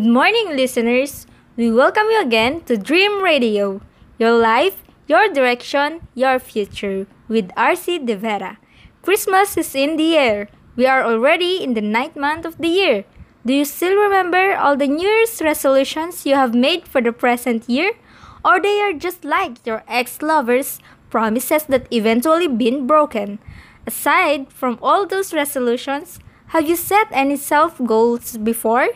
Good morning, listeners. We welcome you again to Dream Radio, your life, your direction, your future, with RC De Vera. Christmas is in the air. We are already in the ninth month of the year. Do you still remember all the New Year's resolutions you have made for the present year? Or they are just like your ex lovers' promises that eventually been broken? Aside from all those resolutions, have you set any self goals before?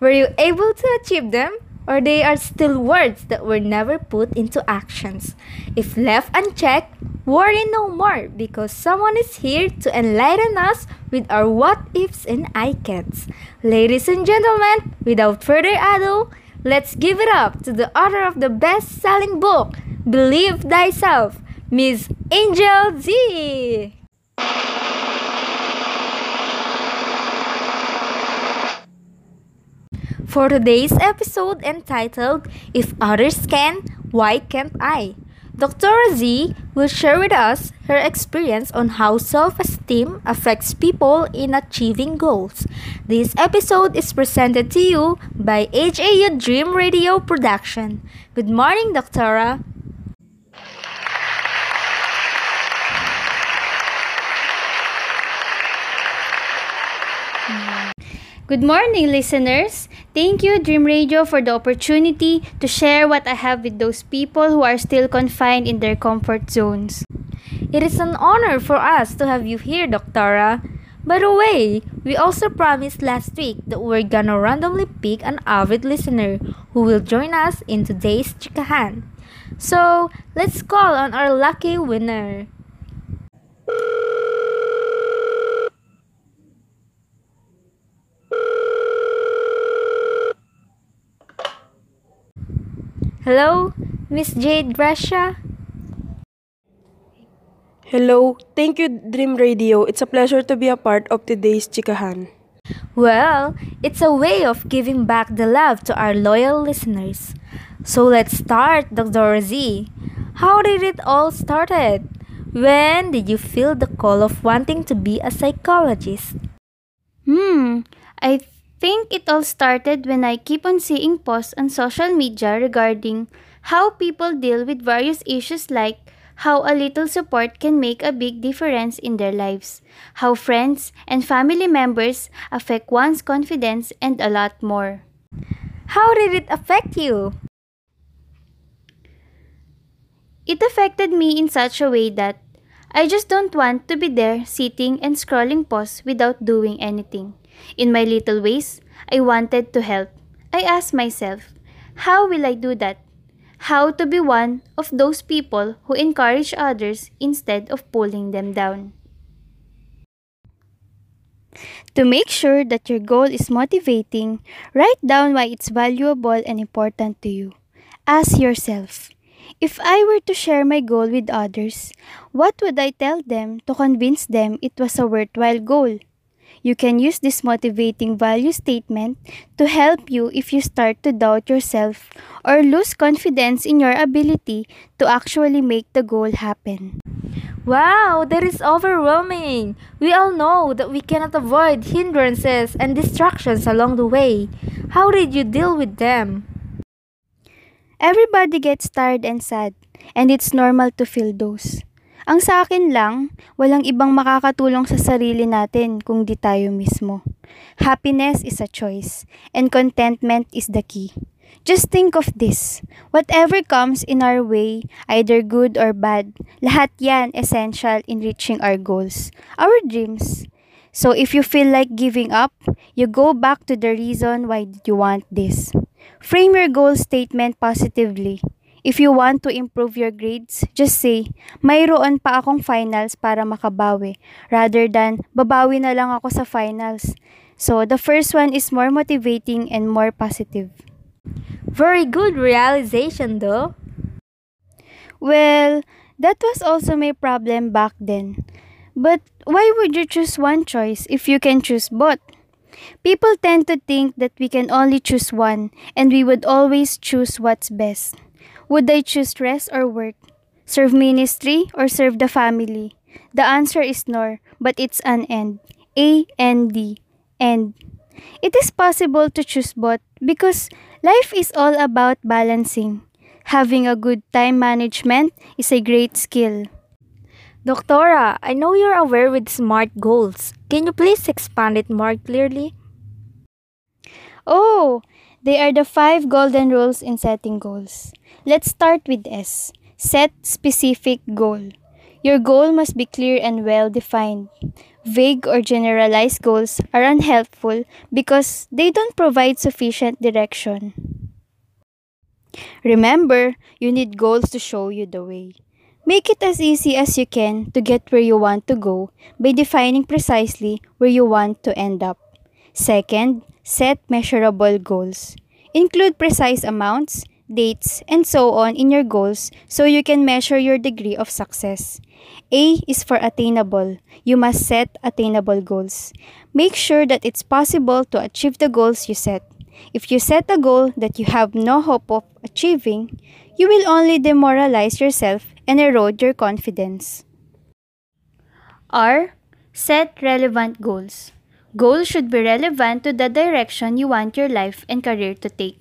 Were you able to achieve them? Or they are still words that were never put into actions? If left unchecked, worry no more because someone is here to enlighten us with our what ifs and I can'ts. Ladies and gentlemen, without further ado, let's give it up to the author of the best selling book, Believe Thyself, Miss Angel Z. For today's episode entitled If Others Can, Why Can't I? Dr. Z will share with us her experience on how self esteem affects people in achieving goals. This episode is presented to you by HAU Dream Radio Production. Good morning, Doctora. Good morning, listeners. Thank you, Dream Radio, for the opportunity to share what I have with those people who are still confined in their comfort zones. It is an honor for us to have you here, Doctora. By the way, we also promised last week that we're gonna randomly pick an avid listener who will join us in today's Chikahan. So, let's call on our lucky winner. Hello, Miss Jade Gracia. Hello, thank you Dream Radio. It's a pleasure to be a part of today's Chikahan. Well, it's a way of giving back the love to our loyal listeners. So let's start, Dr. Z. How did it all started? When did you feel the call of wanting to be a psychologist? Hmm, I think it all started when I keep on seeing posts on social media regarding how people deal with various issues like how a little support can make a big difference in their lives, how friends and family members affect one's confidence, and a lot more. How did it affect you? It affected me in such a way that I just don't want to be there sitting and scrolling posts without doing anything. In my little ways, I wanted to help. I asked myself, how will I do that? How to be one of those people who encourage others instead of pulling them down. To make sure that your goal is motivating, write down why it's valuable and important to you. Ask yourself, if I were to share my goal with others, what would I tell them to convince them it was a worthwhile goal? You can use this motivating value statement to help you if you start to doubt yourself or lose confidence in your ability to actually make the goal happen. Wow, that is overwhelming. We all know that we cannot avoid hindrances and distractions along the way. How did you deal with them? Everybody gets tired and sad, and it's normal to feel those. Ang sa akin lang, walang ibang makakatulong sa sarili natin kung di tayo mismo. Happiness is a choice, and contentment is the key. Just think of this. Whatever comes in our way, either good or bad, lahat yan essential in reaching our goals, our dreams. So if you feel like giving up, you go back to the reason why you want this. Frame your goal statement positively. If you want to improve your grades, just say, mayroon pa akong finals para makabawi, rather than babawi na lang ako sa finals. So, the first one is more motivating and more positive. Very good realization, though. Well, that was also my problem back then. But why would you choose one choice if you can choose both? People tend to think that we can only choose one and we would always choose what's best. Would I choose rest or work? Serve ministry or serve the family? The answer is nor, but it's an end. A and D. End. It is possible to choose both because life is all about balancing. Having a good time management is a great skill. Doctora, I know you're aware with SMART goals. Can you please expand it more clearly? Oh, they are the five golden rules in setting goals. Let's start with S. Set specific goal. Your goal must be clear and well defined. Vague or generalized goals are unhelpful because they don't provide sufficient direction. Remember, you need goals to show you the way. Make it as easy as you can to get where you want to go by defining precisely where you want to end up. Second, set measurable goals. Include precise amounts, dates, and so on in your goals so you can measure your degree of success. A is for attainable. You must set attainable goals. Make sure that it's possible to achieve the goals you set. If you set a goal that you have no hope of achieving, you will only demoralize yourself and erode your confidence. R. Set relevant goals. Goals should be relevant to the direction you want your life and career to take.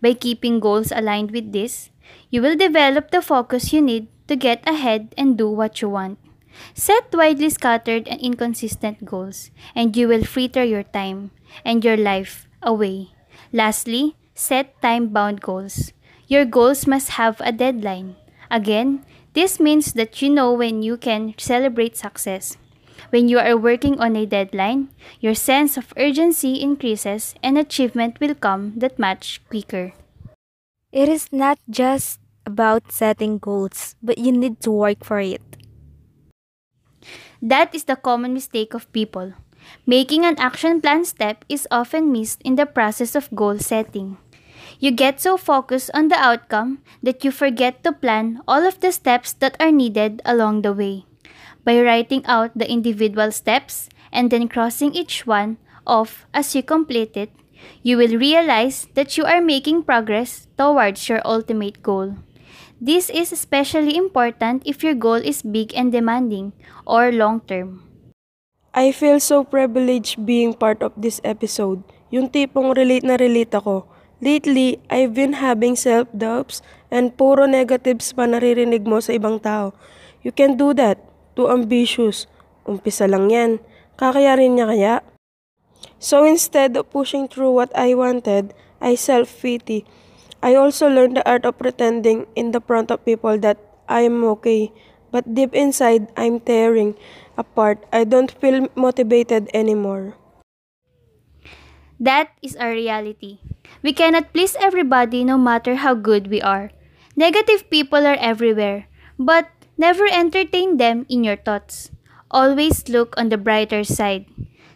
By keeping goals aligned with this, you will develop the focus you need to get ahead and do what you want. Set widely scattered and inconsistent goals, and you will fritter your time and your life away. Lastly, set time bound goals. Your goals must have a deadline. Again, this means that you know when you can celebrate success. When you are working on a deadline, your sense of urgency increases and achievement will come that much quicker. It is not just about setting goals, but you need to work for it. That is the common mistake of people. Making an action plan step is often missed in the process of goal setting. You get so focused on the outcome that you forget to plan all of the steps that are needed along the way. By writing out the individual steps and then crossing each one off as you complete it, you will realize that you are making progress towards your ultimate goal. This is especially important if your goal is big and demanding or long term. I feel so privileged being part of this episode. Yung tipong relate na relate ako. Lately, I've been having self-doubts and puro negatives pa naririnig mo sa ibang tao. You can do that. Too ambitious. Umpisa lang yan. Kakayarin niya kaya? So instead of pushing through what I wanted, I self-pity. I also learned the art of pretending in the front of people that I am okay. But deep inside, I'm tearing apart. I don't feel motivated anymore. That is our reality. We cannot please everybody no matter how good we are. Negative people are everywhere, but never entertain them in your thoughts. Always look on the brighter side.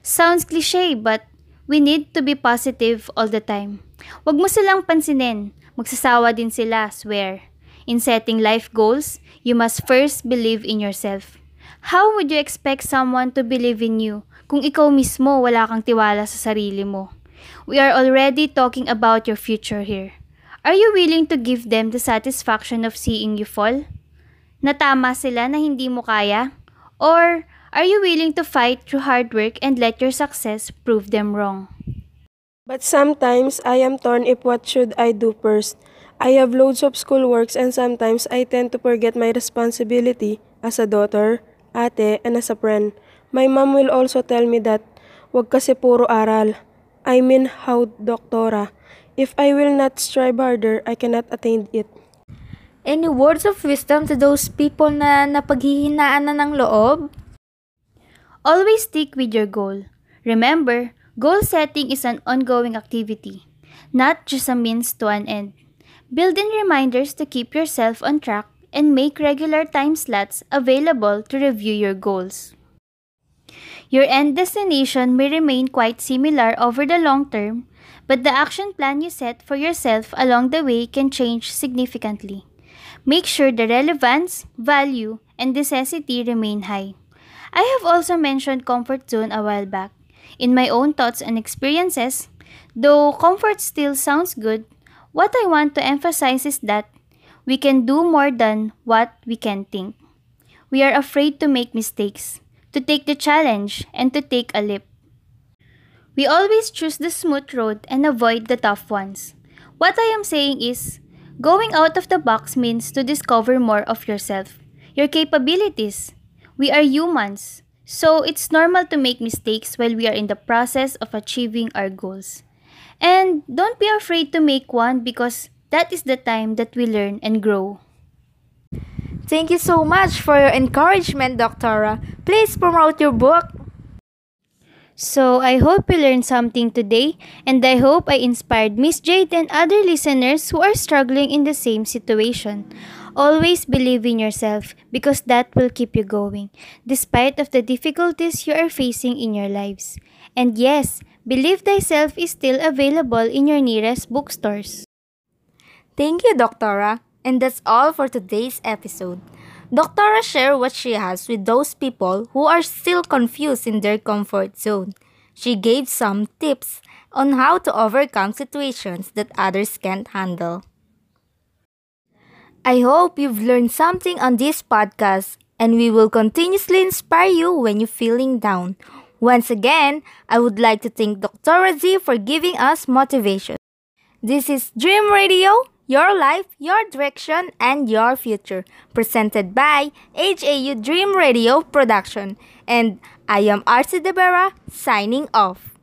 Sounds cliche, but we need to be positive all the time. Huwag mo silang pansinin. Magsasawa din sila, swear. In setting life goals, you must first believe in yourself. How would you expect someone to believe in you kung ikaw mismo wala kang tiwala sa sarili mo? We are already talking about your future here. Are you willing to give them the satisfaction of seeing you fall? Natama sila na hindi mo kaya? Or are you willing to fight through hard work and let your success prove them wrong? But sometimes I am torn if what should I do first. I have loads of schoolworks and sometimes I tend to forget my responsibility as a daughter, ate, and as a friend. My mom will also tell me that wag kasi puro aral. I mean how doktora. If I will not strive harder, I cannot attain it. Any words of wisdom to those people na napaghihinaan na ng loob? Always stick with your goal. Remember, goal setting is an ongoing activity, not just a means to an end. Build in reminders to keep yourself on track and make regular time slots available to review your goals. Your end destination may remain quite similar over the long term, but the action plan you set for yourself along the way can change significantly. Make sure the relevance, value, and necessity remain high. I have also mentioned comfort zone a while back. In my own thoughts and experiences, though comfort still sounds good, what I want to emphasize is that we can do more than what we can think. We are afraid to make mistakes, to take the challenge, and to take a leap. We always choose the smooth road and avoid the tough ones. What I am saying is, going out of the box means to discover more of yourself, your capabilities. We are humans, so it's normal to make mistakes while we are in the process of achieving our goals. And don't be afraid to make one because that is the time that we learn and grow. Thank you so much for your encouragement, Doctora. Please promote your book. So I hope you learned something today and I hope I inspired Miss Jade and other listeners who are struggling in the same situation. Always believe in yourself because that will keep you going despite of the difficulties you are facing in your lives. And yes, Believe Thyself is still available in your nearest bookstores. Thank you, Doctora. And that's all for today's episode. Doctora shared what she has with those people who are still confused in their comfort zone. She gave some tips on how to overcome situations that others can't handle. I hope you've learned something on this podcast and we will continuously inspire you when you're feeling down. Once again, I would like to thank Dr. Z for giving us motivation. This is Dream Radio, your life, your direction, and your future, presented by HAU Dream Radio Production. And I am RC De Vera, signing off.